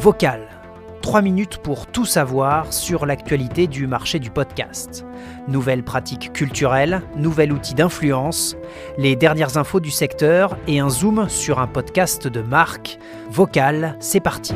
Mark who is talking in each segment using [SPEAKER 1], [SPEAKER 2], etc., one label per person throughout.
[SPEAKER 1] Vocal. 3 minutes pour tout savoir sur l'actualité du marché du podcast. Nouvelles pratiques culturelles, nouvel outil d'influence, les dernières infos du secteur et un zoom sur un podcast de marque. Vocal, c'est parti.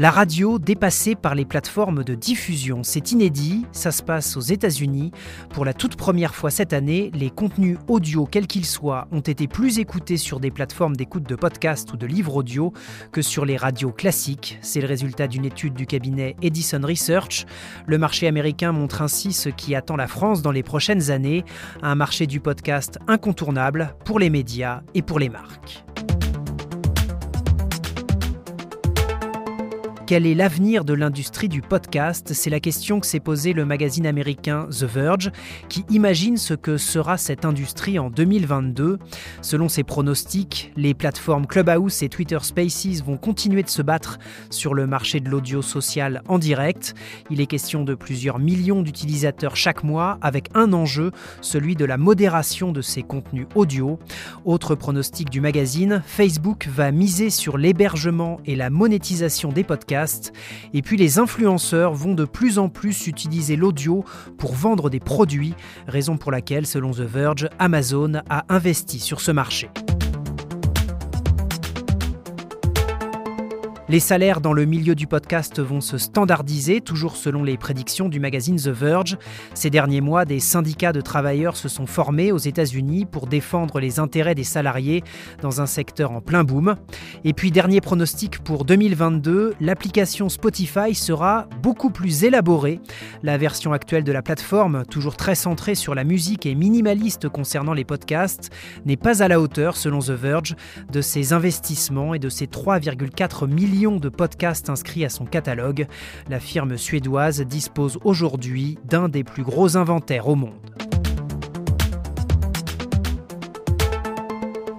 [SPEAKER 1] La radio dépassée par les plateformes de diffusion, c'est inédit, ça se passe aux États-Unis. Pour la toute première fois cette année, les contenus audio, quels qu'ils soient, ont été plus écoutés sur des plateformes d'écoute de podcasts ou de livres audio que sur les radios classiques. C'est le résultat d'une étude du cabinet Edison Research. Le marché américain montre ainsi ce qui attend la France dans les prochaines années, un marché du podcast incontournable pour les médias et pour les marques. Quel est l'avenir de l'industrie du podcast? C'est la question que s'est posée le magazine américain The Verge, qui imagine ce que sera cette industrie en 2022. Selon ses pronostics, les plateformes Clubhouse et Twitter Spaces vont continuer de se battre sur le marché de l'audio social en direct. Il est question de plusieurs millions d'utilisateurs chaque mois, avec un enjeu, celui de la modération de ces contenus audio. Autre pronostic du magazine, Facebook va miser sur l'hébergement et la monétisation des podcasts et puis les influenceurs vont de plus en plus utiliser l'audio pour vendre des produits, raison pour laquelle, selon The Verge, Amazon a investi sur ce marché. Les salaires dans le milieu du podcast vont se standardiser, toujours selon les prédictions du magazine The Verge. Ces derniers mois, des syndicats de travailleurs se sont formés aux États-Unis pour défendre les intérêts des salariés dans un secteur en plein boom. Et puis, dernier pronostic pour 2022, l'application Spotify sera beaucoup plus élaborée. La version actuelle de la plateforme, toujours très centrée sur la musique et minimaliste concernant les podcasts, n'est pas à la hauteur, selon The Verge, de ses investissements et de ses 3,4 de podcasts inscrits à son catalogue. La firme suédoise dispose aujourd'hui d'un des plus gros inventaires au monde.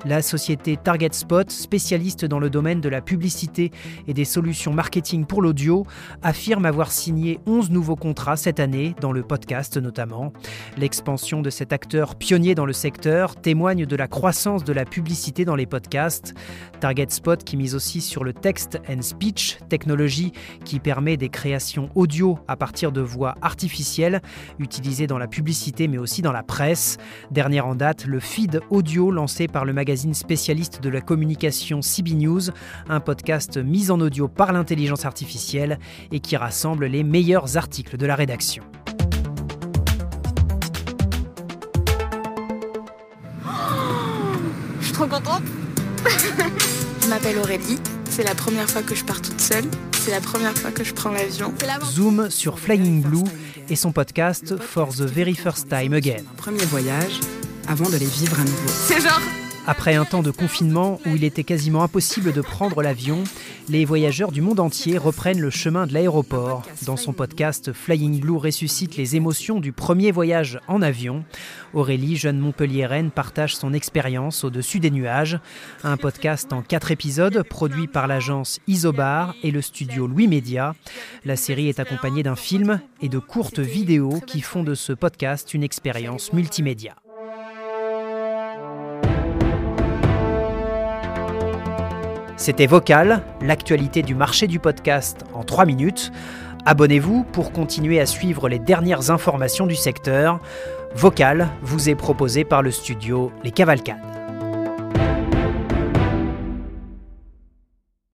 [SPEAKER 1] La société Target Spot, spécialiste dans le domaine de la publicité et des solutions marketing pour l'audio, affirme avoir signé 11 nouveaux contrats cette année, dans le podcast notamment. L'expansion de cet acteur pionnier dans le secteur témoigne de la croissance de la publicité dans les podcasts. Target Spot qui mise aussi sur le text and speech, technologie qui permet des créations audio à partir de voix artificielles utilisées dans la publicité mais aussi dans la presse. Dernière en date, le feed audio lancé par le magazine magazine spécialiste de la communication CB News, un podcast mis en audio par l'intelligence artificielle et qui rassemble les meilleurs articles de la rédaction.
[SPEAKER 2] Je suis trop contente.
[SPEAKER 3] je m'appelle Aurélie. C'est la première fois que je pars toute seule. C'est la première fois que je prends l'avion.
[SPEAKER 1] Zoom sur Flying Blue et son podcast For the Very First Time Again.
[SPEAKER 4] Premier voyage avant de les vivre à nouveau.
[SPEAKER 2] C'est genre
[SPEAKER 1] après un temps de confinement où il était quasiment impossible de prendre l'avion, les voyageurs du monde entier reprennent le chemin de l'aéroport. Dans son podcast, Flying Blue ressuscite les émotions du premier voyage en avion. Aurélie, jeune montpelliéraine, partage son expérience au-dessus des nuages. Un podcast en quatre épisodes produit par l'agence Isobar et le studio Louis Média. La série est accompagnée d'un film et de courtes vidéos qui font de ce podcast une expérience multimédia. C'était Vocal, l'actualité du marché du podcast en 3 minutes. Abonnez-vous pour continuer à suivre les dernières informations du secteur. Vocal vous est proposé par le studio Les Cavalcades.